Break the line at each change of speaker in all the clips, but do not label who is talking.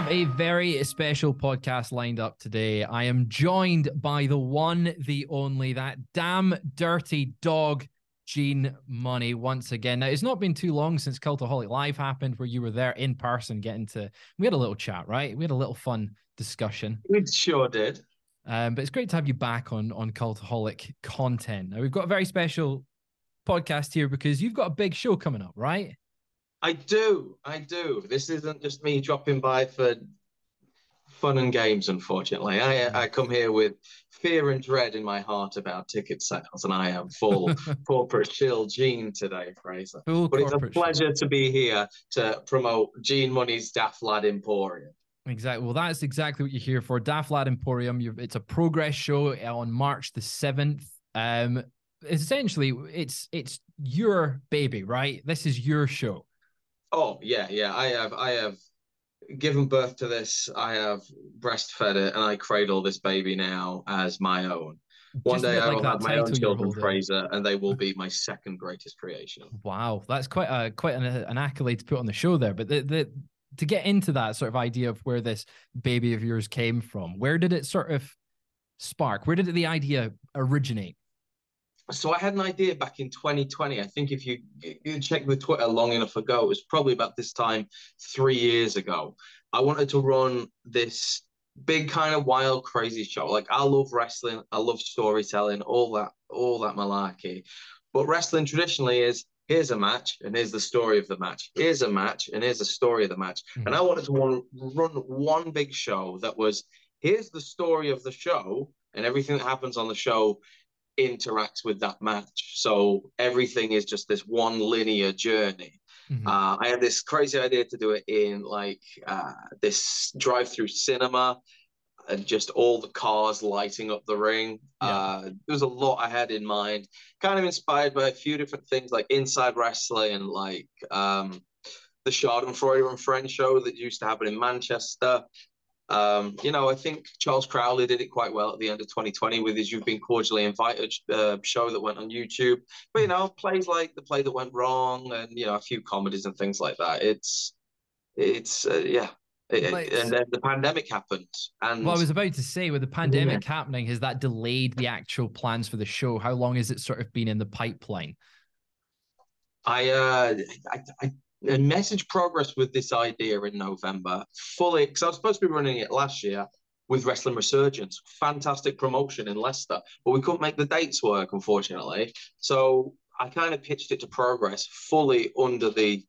Have a very special podcast lined up today. I am joined by the one, the only, that damn dirty dog, Gene Munny, once again. Now, it's not been too long since Cultaholic Live happened, where you were there in person getting to. We had a little chat, right? We had a little fun discussion.
We sure did.
Um, but it's great to have you back on on Cultaholic content. Now, we've got a very special podcast here because you've got a big show coming up, right?
I do. I do. This isn't just me dropping by for fun and games, unfortunately. I, I come here with fear and dread in my heart about ticket sales, and I am full corporate chill Gene today, Fraser.
Full
but it's a
corporate chill.
pleasure to be here to promote Gene Munny's Daft Lad Emporium.
Exactly. Well, that's exactly what you're here for. Daft Lad Emporium. It's a progress show on March the seventh. Um, essentially, it's it's your baby, right? This is your show.
Oh yeah, yeah. I have I have given birth to this. I have breastfed it, and I cradle this baby now as my own. One
Just
day I
like
will have my own children. Fraser, and they will be my second greatest creation.
Wow, that's quite a quite an, an accolade to put on the show there. But the, the to get into that sort of idea of where this baby of yours came from, where did it sort of spark? Where did the idea originate?
So I had an idea back in 2020. I think if you you check the Twitter long enough ago, it was probably about this time three years ago. I wanted to run this big kind of wild, crazy show. Like I love wrestling, I love storytelling, all that, all that malarkey. But wrestling traditionally is here's a match and here's the story of the match. Here's a match and here's the story of the match. Hmm. And I wanted to run, run one big show that was here's the story of the show and everything that happens on the show interacts with that match. So everything is just this one linear journey.
Mhm.
Uh, I had this crazy idea to do it in like uh, this drive-through cinema, and just all the cars lighting up the ring.
Yeah.
Uh, there was a lot I had in mind, kind of inspired by a few different things like Inside Wrestling and like um, the Schadenfreude and Friends show that used to happen in Manchester. Um, you know, I think Charles Crowley did it quite well at the end of 2020 with his "You've Been Cordially Invited" uh, show that went on YouTube. But you know, plays like the play that went wrong, and you know, a few comedies and things like that. It's, it's uh, yeah. It-
Like-
and then the pandemic happened, and
Well, I was about to say, with the pandemic happening, has that delayed the actual plans for the show? How long has it sort of been in the pipeline?
I, uh, I, I I messaged progress with this idea in November fully because I was supposed to be running it last year with Wrestling Resurgence, fantastic promotion in Leicester, but we couldn't make the dates work unfortunately. So I kind of pitched it to Progress fully under the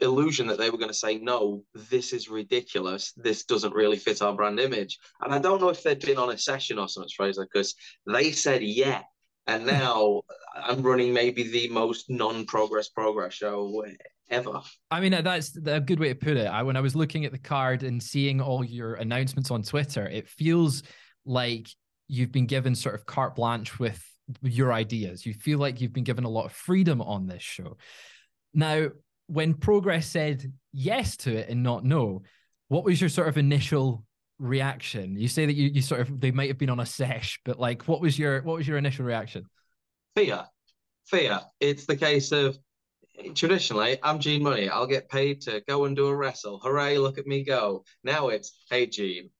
illusion that they were going to say no this is ridiculous. This doesn't really fit our brand image. And i don't know if they'd been on a session or something fraser because they said yeah. And now i'm running maybe the most non-progress progress show ever
I mean, that's a good way to put it. I when I was looking at the card and seeing all your announcements on Twitter, it feels like you've been given sort of carte blanche with your ideas. You feel like you've been given a lot of freedom on this show. Now, when Progress said yes to it and not no, what was your sort of initial reaction? You say that you, you sort of they might have been on a sesh, but like what was your what was your initial reaction?
fear fear it's the case of traditionally i'm gene munny i'll get paid to go and do a wrestle hooray look at me go now it's hey gene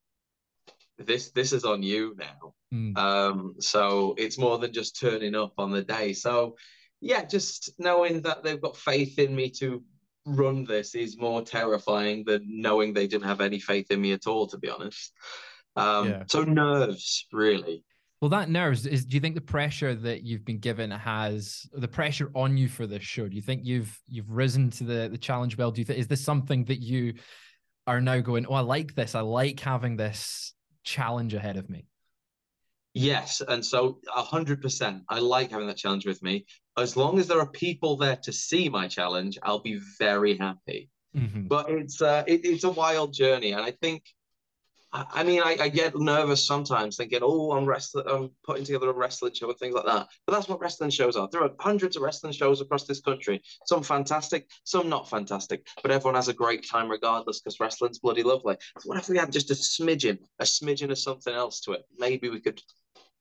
this this is on you now Mm. Um, so it's more than just turning up on the day. So yeah, just knowing that they've got faith in me to run this is more terrifying than knowing they didn't have any faith in me at all, to be honest. Um, yeah. So nerves, really.
Well, that nerves is. Do you think the pressure that you've been given has the pressure on you for this show? Do you think you've you've risen to the the challenge well? Do you think is this something that you are now going? Oh, I like this. I like having this challenge ahead of me.
Yes, and so hundred percent. I like having that challenge with me. As long as there are people there to see my challenge, I'll be very happy. Mm-hmm. But it's uh, it, it's a wild journey, and I think I mean, I, I, get nervous sometimes thinking, oh, I'm wrestling, I'm putting together a wrestling show and things like that. But that's what wrestling shows are. There are hundreds of wrestling shows across this country. Some fantastic, some not fantastic. But everyone has a great time regardless because wrestling's bloody lovely. So what if we had just a smidgen, a smidgen of something else to it? Maybe we could,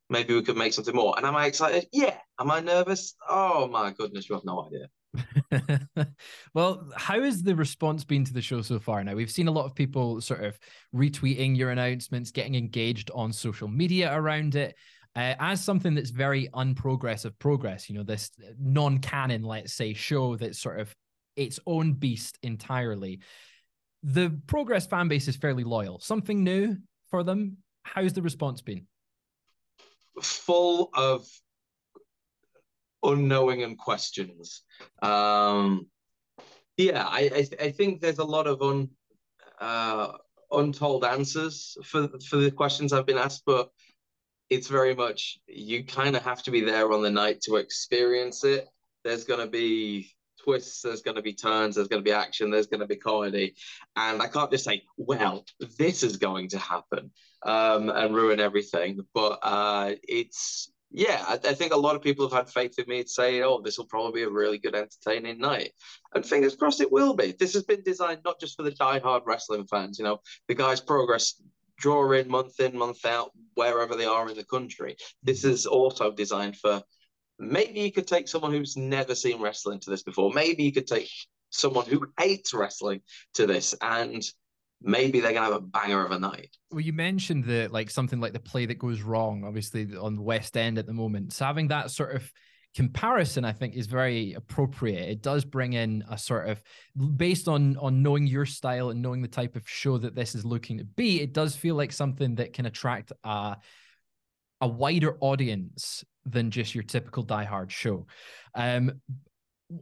maybe we could make something more. And am I excited? Yeah. Am I nervous? Oh my goodness, you have no idea.
well, how has the response been to the show so far? Now, we've seen a lot of people sort of retweeting your announcements, getting engaged on social media around it. Uh, as something that's very unprogressive progress, you know, this non canon, let's say, show that's sort of its own beast entirely. The Progress fan base is fairly loyal. Something new for them. How's the response been?
Full of unknowing and questions. Um, yeah, I, I, I think there's a lot of un uh, untold answers for for the questions I've been asked, but it's very much you kind of have to be there on the night to experience it. There's going to be twists, there's going to be turns, there's going to be action, there's going to be comedy, and I can't just say, well, this is going to happen um, and ruin everything. But uh, it's yeah, I, I, think a lot of people have had faith in me to say, oh, this will probably be a really good, entertaining night. And fingers crossed it will be. This has been designed not just for the die-hard wrestling fans, you know, the guys progress draw in month in, month out, wherever they are in the country. This is also designed for maybe you could take someone who's never seen wrestling to this before. Maybe you could take someone who hates wrestling to this and maybe they're gonna have a banger of a night.
Well, you mentioned the like something like the play that goes wrong, obviously on the West End at the moment. So having that sort of comparison, I think, is very appropriate. It does bring in a sort of based on on knowing your style and knowing the type of show that this is looking to be. It does feel like something that can attract a a wider audience than just your typical Die Hard show. Um,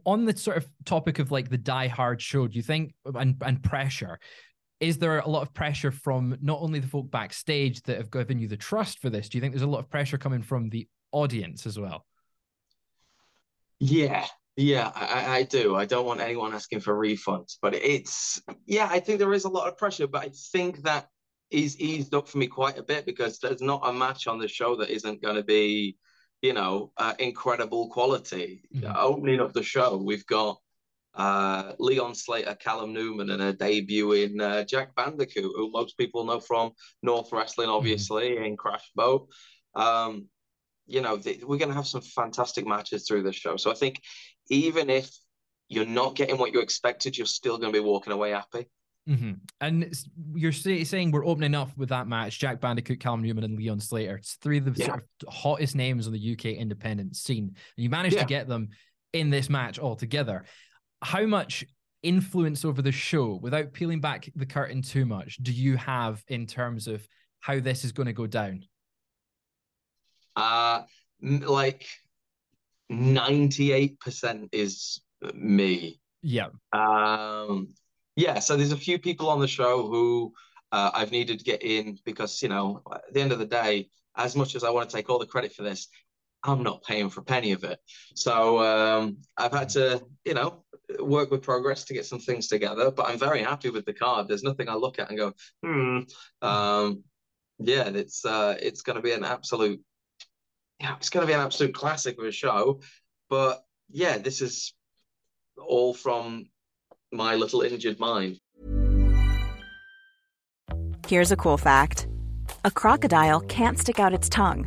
on the sort of topic of like the Die Hard show, do you think and and pressure? Is there a lot of pressure from not only the folk backstage that have given you the trust for this? Do you think there's a lot of pressure coming from the audience as well?
Yeah, yeah, I, I do. I don't want anyone asking for refunds, but it's yeah, I think there is a lot of pressure, but I think that is eased up for me quite a bit because there's not a match on the show that isn't going to be, you know, uh, incredible quality. Mm-hmm. Opening up the show, we've got uh, Leon Slater, Callum Newman, and a debut in uh, Jack Bandicoot, who most people know from North Wrestling, mm-hmm. obviously, mm-hmm. in Crash Boat. Um, you know, th- we're going to have some fantastic matches through this show. So I think even if you're not getting what you expected, you're still going to be walking away happy.
Mm-hmm. And you're saying we're opening up with that match: Jack Bandicoot, Callum Newman, and Leon Slater. It's three of the yeah. sort of hottest names on the UK independent scene. And you managed yeah. to get them in this match all together how much influence over the show, without peeling back the curtain too much, do you have in terms of how this is going to go down?
Uh, like 98% is me.
Yeah.
Um, yeah. So there's a few people on the show who uh, I've needed to get in because, you know, at the end of the day, as much as I want to take all the credit for this, I'm not paying for a penny of it. So um, I've had to, you know, work with progress to get some things together. But I'm very happy with the card. There's nothing I look at and go, hmm. Um, yeah, it's uh, it's going to be an absolute, yeah, it's going to be an absolute classic of a show. But yeah, this is all from my little injured mind.
Here's a cool fact: a crocodile can't stick out its tongue.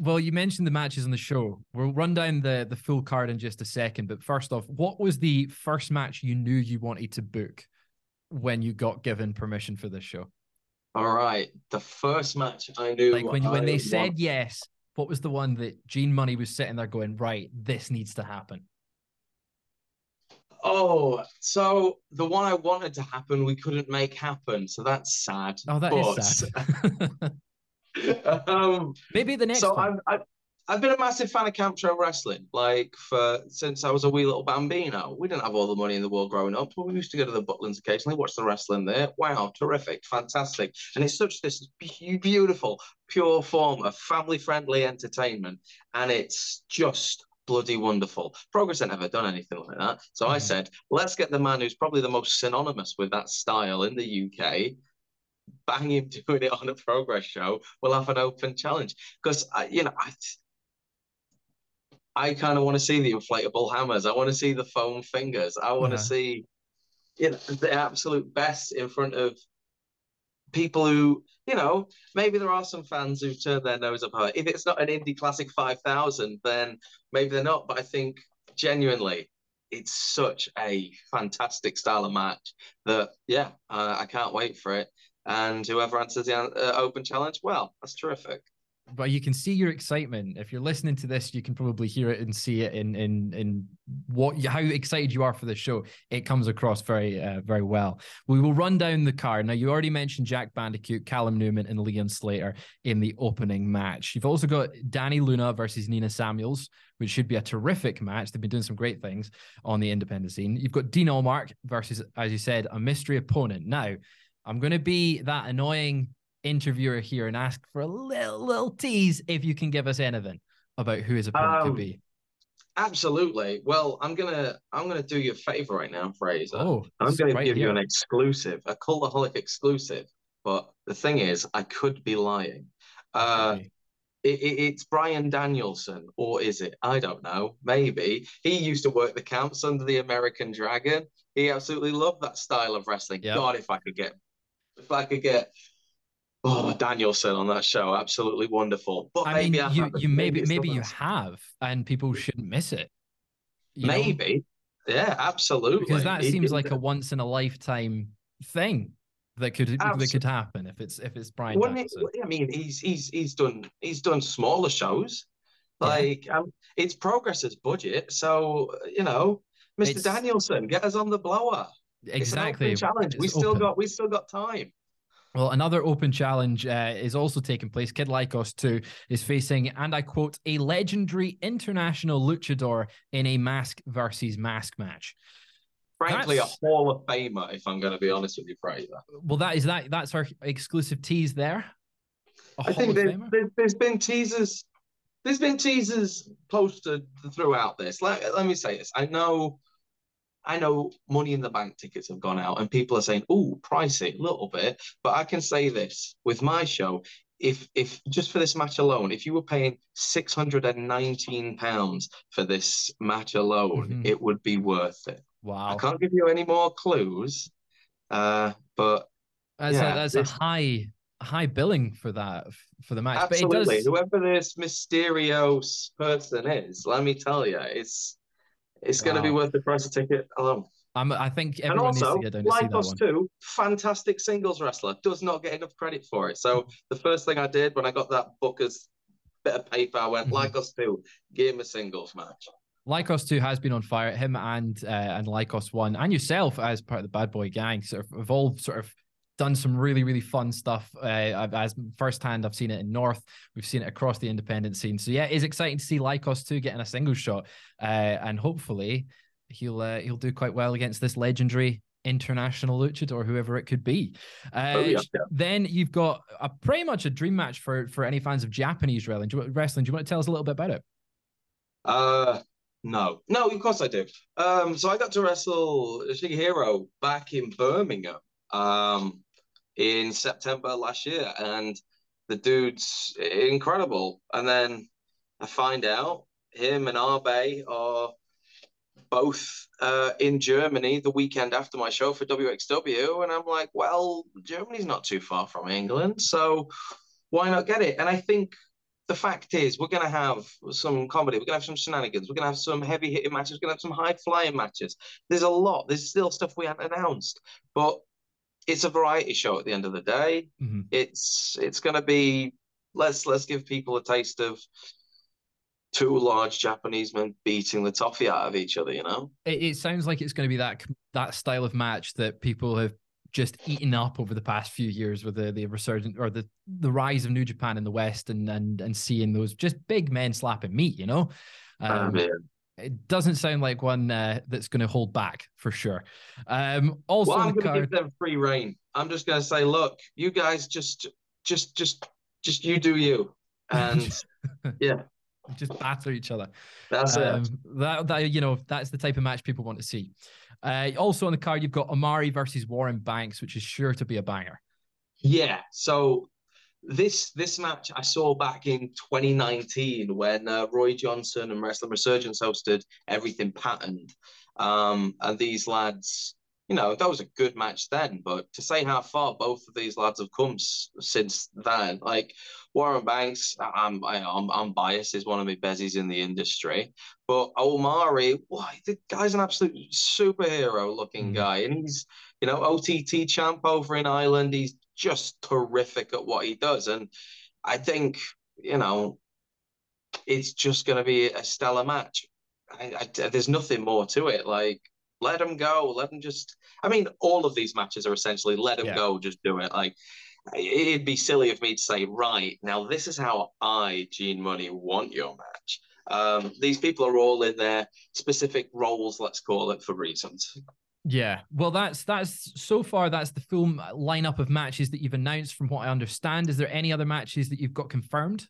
Well, you mentioned the matches on the show. We'll run down the the full card in just a second. But first off, what was the first match you knew you wanted to book when you got given permission for this show?
All right, the first match I knew.
Like when when
I
they said
want-
yes, what was the one that Gene Munny was sitting there going, right, this needs to happen?
Oh, so the one I wanted to happen, we couldn't make happen. So that's sad.
Oh, that is
But-
sad.
um,
Maybe the next
so
one.
I've, I've I've been a massive fan of Camp Show Wrestling, like for since I was a wee little bambino. We didn't have all the money in the world growing up, but we used to go to the Butlins occasionally, watch the wrestling there. Wow, terrific, fantastic, and it's such this beautiful, pure form of family-friendly entertainment, and it's just bloody wonderful. Progress had never done anything like that, so I
Mhm.
said, let's get the man who's probably the most synonymous with that style in the UK bang him doing it on a progress show, we'll have an open challenge. Because you know, I I kind of want to see the inflatable hammers. I want to see the foam fingers. I want to
Uh-huh.
see you know the absolute best in front of people who, you know, maybe there are some fans who turn their nose up. If it's not an indie classic 5000, then maybe they're not. But I think genuinely, it's such a fantastic style of match that, yeah, uh, I can't wait for it. And whoever answers the uh, open challenge, well, that's terrific.
but you can see your excitement. If you're listening to this, you can probably hear it and see it in in in what how excited you are for the show. It comes across very uh, very well. We will run down the card. Now you already mentioned Jack Bandicoot, Callum Newman, and Liam Slater in the opening match. You've also got Danny Luna versus Nina Samuels, which should be a terrific match. They've been doing some great things on the independent scene. You've got Dean Allmark versus, as you said, a mystery opponent. Now, I'm going to be that annoying interviewer here and ask for a little little tease if you can give us anything about who his opponent
Um,
could be.
Absolutely. Well, I'm gonna I'm gonna do you a favor right now, Fraser.
Oh,
I'm going to
right
give you an exclusive, a cultaholic exclusive. But the thing is, I could be lying. Uh,
Okay.
it, it, it's Bryan Danielson, or is it? I don't know. Maybe he used to work the camps under the American Dragon. He absolutely loved that style of wrestling.
Yep.
God, if I could get, if I could get, oh Danielson on that show, absolutely wonderful. But
I
maybe
mean,
I
you you maybe maybe you have, and people shouldn't miss it. you know?
Maybe, yeah, absolutely.
because that
It-
seems
it-
like a once in a lifetime thing that could that could happen if it's if it's Brian
it, I mean, he's he's he's done he's done smaller shows.
Yeah.
Like um, it's Progress's budget, so you know, Mr.
It's-
Danielson, get us on the blower.
Exactly.
It's challenge. We still
open.
got we still got time.
Well, another open challenge uh, is also taking place. Kid Lykos 2 is facing, and I quote, a legendary international luchador in a mask versus mask match.
Frankly,
That's-
a Hall of Famer, if I'm going to be honest with you, Fraser.
Well, that is that. That's our exclusive tease there. A
I
Hall
think there, there, there's been teasers. There's been teasers posted throughout this. Let, let me say this. I know, I know, Money in the Bank tickets have gone out, and people are saying, "Oh, pricey, a little bit." But I can say this with my show: if if just for this match alone, if you were paying six hundred and nineteen pounds for this match alone,
Mhm.
it would be worth it.
Wow!
I can't give you any more clues, uh, but
that's
yeah,
a, that's
this-
a high high billing for that for the match.
Absolutely.
Does...
Whoever this mysterious person is, let me tell you, it's it's going to be worth the price of ticket alone.
I'm, I think everyone
and also,
needs to get down to see that one.
too, fantastic singles wrestler, does not get enough credit for it. So the first thing I did when I got that Booker's bit of paper, I went, mm-hmm. Lykos 2, give him a singles match.
Lykos 2 has been on fire. Him and uh, and Lykos 1 and yourself as part of the Bad Boy Gang sort of have all sort of done some really really fun stuff. Uh, as firsthand, I've seen it in North. We've seen it across the independent scene. So yeah, it's exciting to see Lykos 2 getting a single shot, uh, and hopefully he'll uh, he'll do quite well against this legendary international luchador, whoever it could be. Uh, oh, yeah, yeah. Then you've got a pretty much a dream match for for any fans of Japanese wrestling. Do you, wrestling. Do you want to tell us a little bit about it?
Uh, no, no, of course I do. Um, so I got to wrestle Shigehiro back in Birmingham. Um, in September last year, and the dude's incredible. And then I find out him and Arbe are both uh, in Germany the weekend after my show for WXW, and I'm like, well, Germany's not too far from England, so why not get it? And I think the fact is, we're going to have some comedy, we're going to have some shenanigans, we're going to have some heavy hitting matches, we're going to have some high flying matches. There's a lot. There's still stuff we haven't announced, but it's a variety show at the end of the day. Mm-hmm. It's it's going to be let's let's give people a taste of two large Japanese men beating the toffee out of each other. You know,
it, it sounds like it's going to be that that style of match that people have just eaten up over the past few years with the the resurgence or the the rise of New Japan in the West and and and seeing those just big men slapping meat. You know.
Um, oh,
it doesn't sound like one uh, that's going to hold back for sure. Um, also,
well, I'm
going to
card... give them free reign. I'm just going to say, look, you guys just, just, just, just you do you, and yeah,
just batter each other.
That's um, it.
That, that you know, that's the type of match people want to see. Uh, also on the card, you've got Omari versus Warren Banks, which is sure to be a banger.
Yeah. So this this match I saw back in 2019 when uh, Roy Johnson and Wrestling Resurgence hosted Everything Patterned, um, and these lads, you know, that was a good match then. But to say how far both of these lads have come s- since then, like Warren Banks, I'm I, am i I'm biased, is one of my bezies in the industry, but Omari, why the guy's an absolute superhero looking mm. guy, and he's you know OTT champ over in Ireland. He's just terrific at what he does. And I think, you know, it's just going to be a stellar match. I, I, there's nothing more to it. Like, let him go. Let him just. I mean, all of these matches are essentially let him yeah. go, just do it. Like, it'd be silly of me to say, right now, this is how I, Gene Munny, want your match. Um, these people are all in their specific roles, let's call it, for reasons.
Yeah, well, that's that's so far that's the full lineup of matches that you've announced. From what I understand, is there any other matches that you've got confirmed?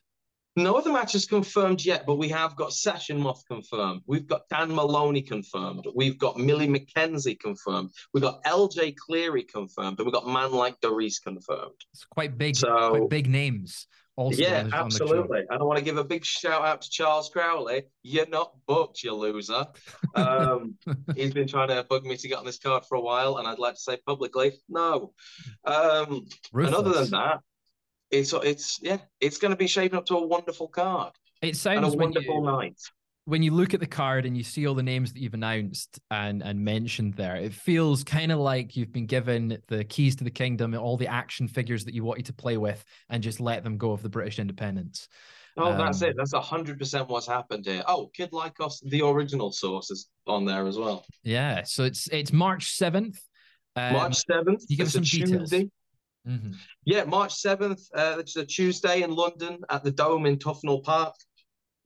No other matches confirmed yet, but we have got Session Moth confirmed. We've got Dan Moloney confirmed. We've got Millie McKenzie confirmed. We've got LJ Cleary confirmed, and we've got Man Like DeReiss confirmed.
It's quite big, so, quite big names. Also
yeah, absolutely. I don't want to give a big shout out to Charles Crowley. You're not booked, you loser. Um, he's been trying to bug me to get on this card for a while, and I'd like to say publicly, no. Um, and other than that, it's it's yeah, it's going to be shaping up to a wonderful card.
It sounds
and a wonderful
you,
night
when you look at the card and you see all the names that you've announced and and mentioned there, it feels kind of like you've been given the keys to the kingdom, and all the action figures that you wanted to play with, and just let them go of the British independence.
Oh, um, that's it. That's hundred percent what's happened here. Oh, Kid Lykos, the original source is on there as well.
Yeah, so it's it's March seventh.
Um, March seventh.
You give us some details.
Mm-hmm. Yeah, March seventh. Uh, it's a Tuesday in London at the Dome in Tufnell Park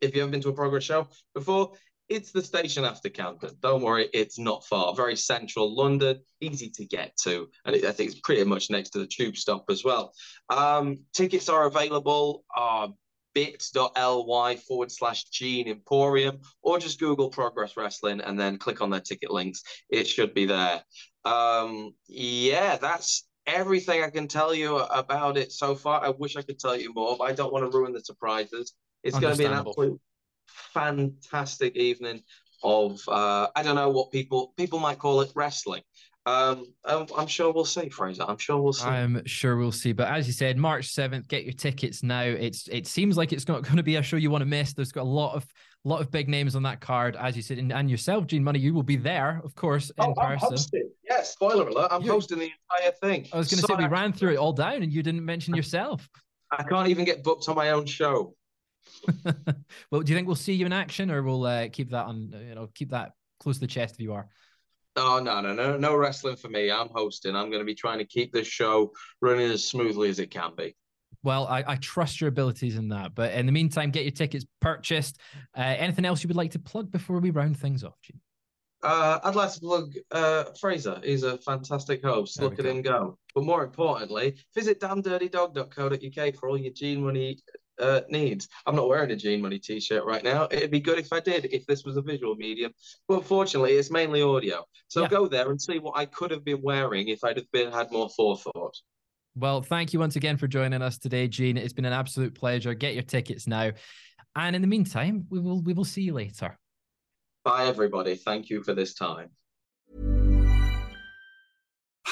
if you haven't been to a progress show before, it's the station after Camden. Don't worry, it's not far. Very central London, easy to get to, and it, I think it's pretty much next to the tube stop as well. Um, tickets are available. Uh, bit.ly forward slash Gene Emporium, or just Google Progress Wrestling and then click on their ticket links. It should be there. Um, yeah, that's everything I can tell you about it so far. I wish I could tell you more, but I don't want to ruin the surprises. It's going to be an absolute fantastic evening of uh, I don't know what people people might call it wrestling. Um, I'm, I'm sure we'll see, Fraser. I'm sure we'll see.
I'm sure we'll see. But as you said, March 7th, get your tickets now. It's it seems like it's not going to be a show you want to miss. There's got a lot of lot of big names on that card, as you said, and, and yourself, Gene Munny, you will be there, of course, in
oh, I'm
person.
hosting. Yeah, spoiler alert. I'm
You're-
hosting the entire thing.
I was going to say we ran through it all down, and you didn't mention yourself.
I can't even get booked on my own show.
well, do you think we'll see you in action, or we'll uh, keep that on? You know, keep that close to the chest if you are.
Oh no, no, no, no wrestling for me. I'm hosting. I'm going to be trying to keep this show running as smoothly as it can be.
Well, I, I trust your abilities in that. But in the meantime, get your tickets purchased. Uh, anything else you would like to plug before we round things off, Gene?
Uh, I'd like to plug uh, Fraser. He's a fantastic host.
There
Look at him go. But more importantly, visit damndirtydog.co.uk for all your Gene Munny uh, needs. I'm not wearing a Gene Munny t-shirt right now. It'd be good if I did, if this was a visual medium. But unfortunately, it's mainly audio. So
Yeah.
go there and see what I could have been wearing if I'd have been had more forethought.
Well, thank you once again for joining us today, Gene. It's been an absolute pleasure. Get your tickets now. And in the meantime, we will we will see you later.
Bye, everybody. Thank you for this time.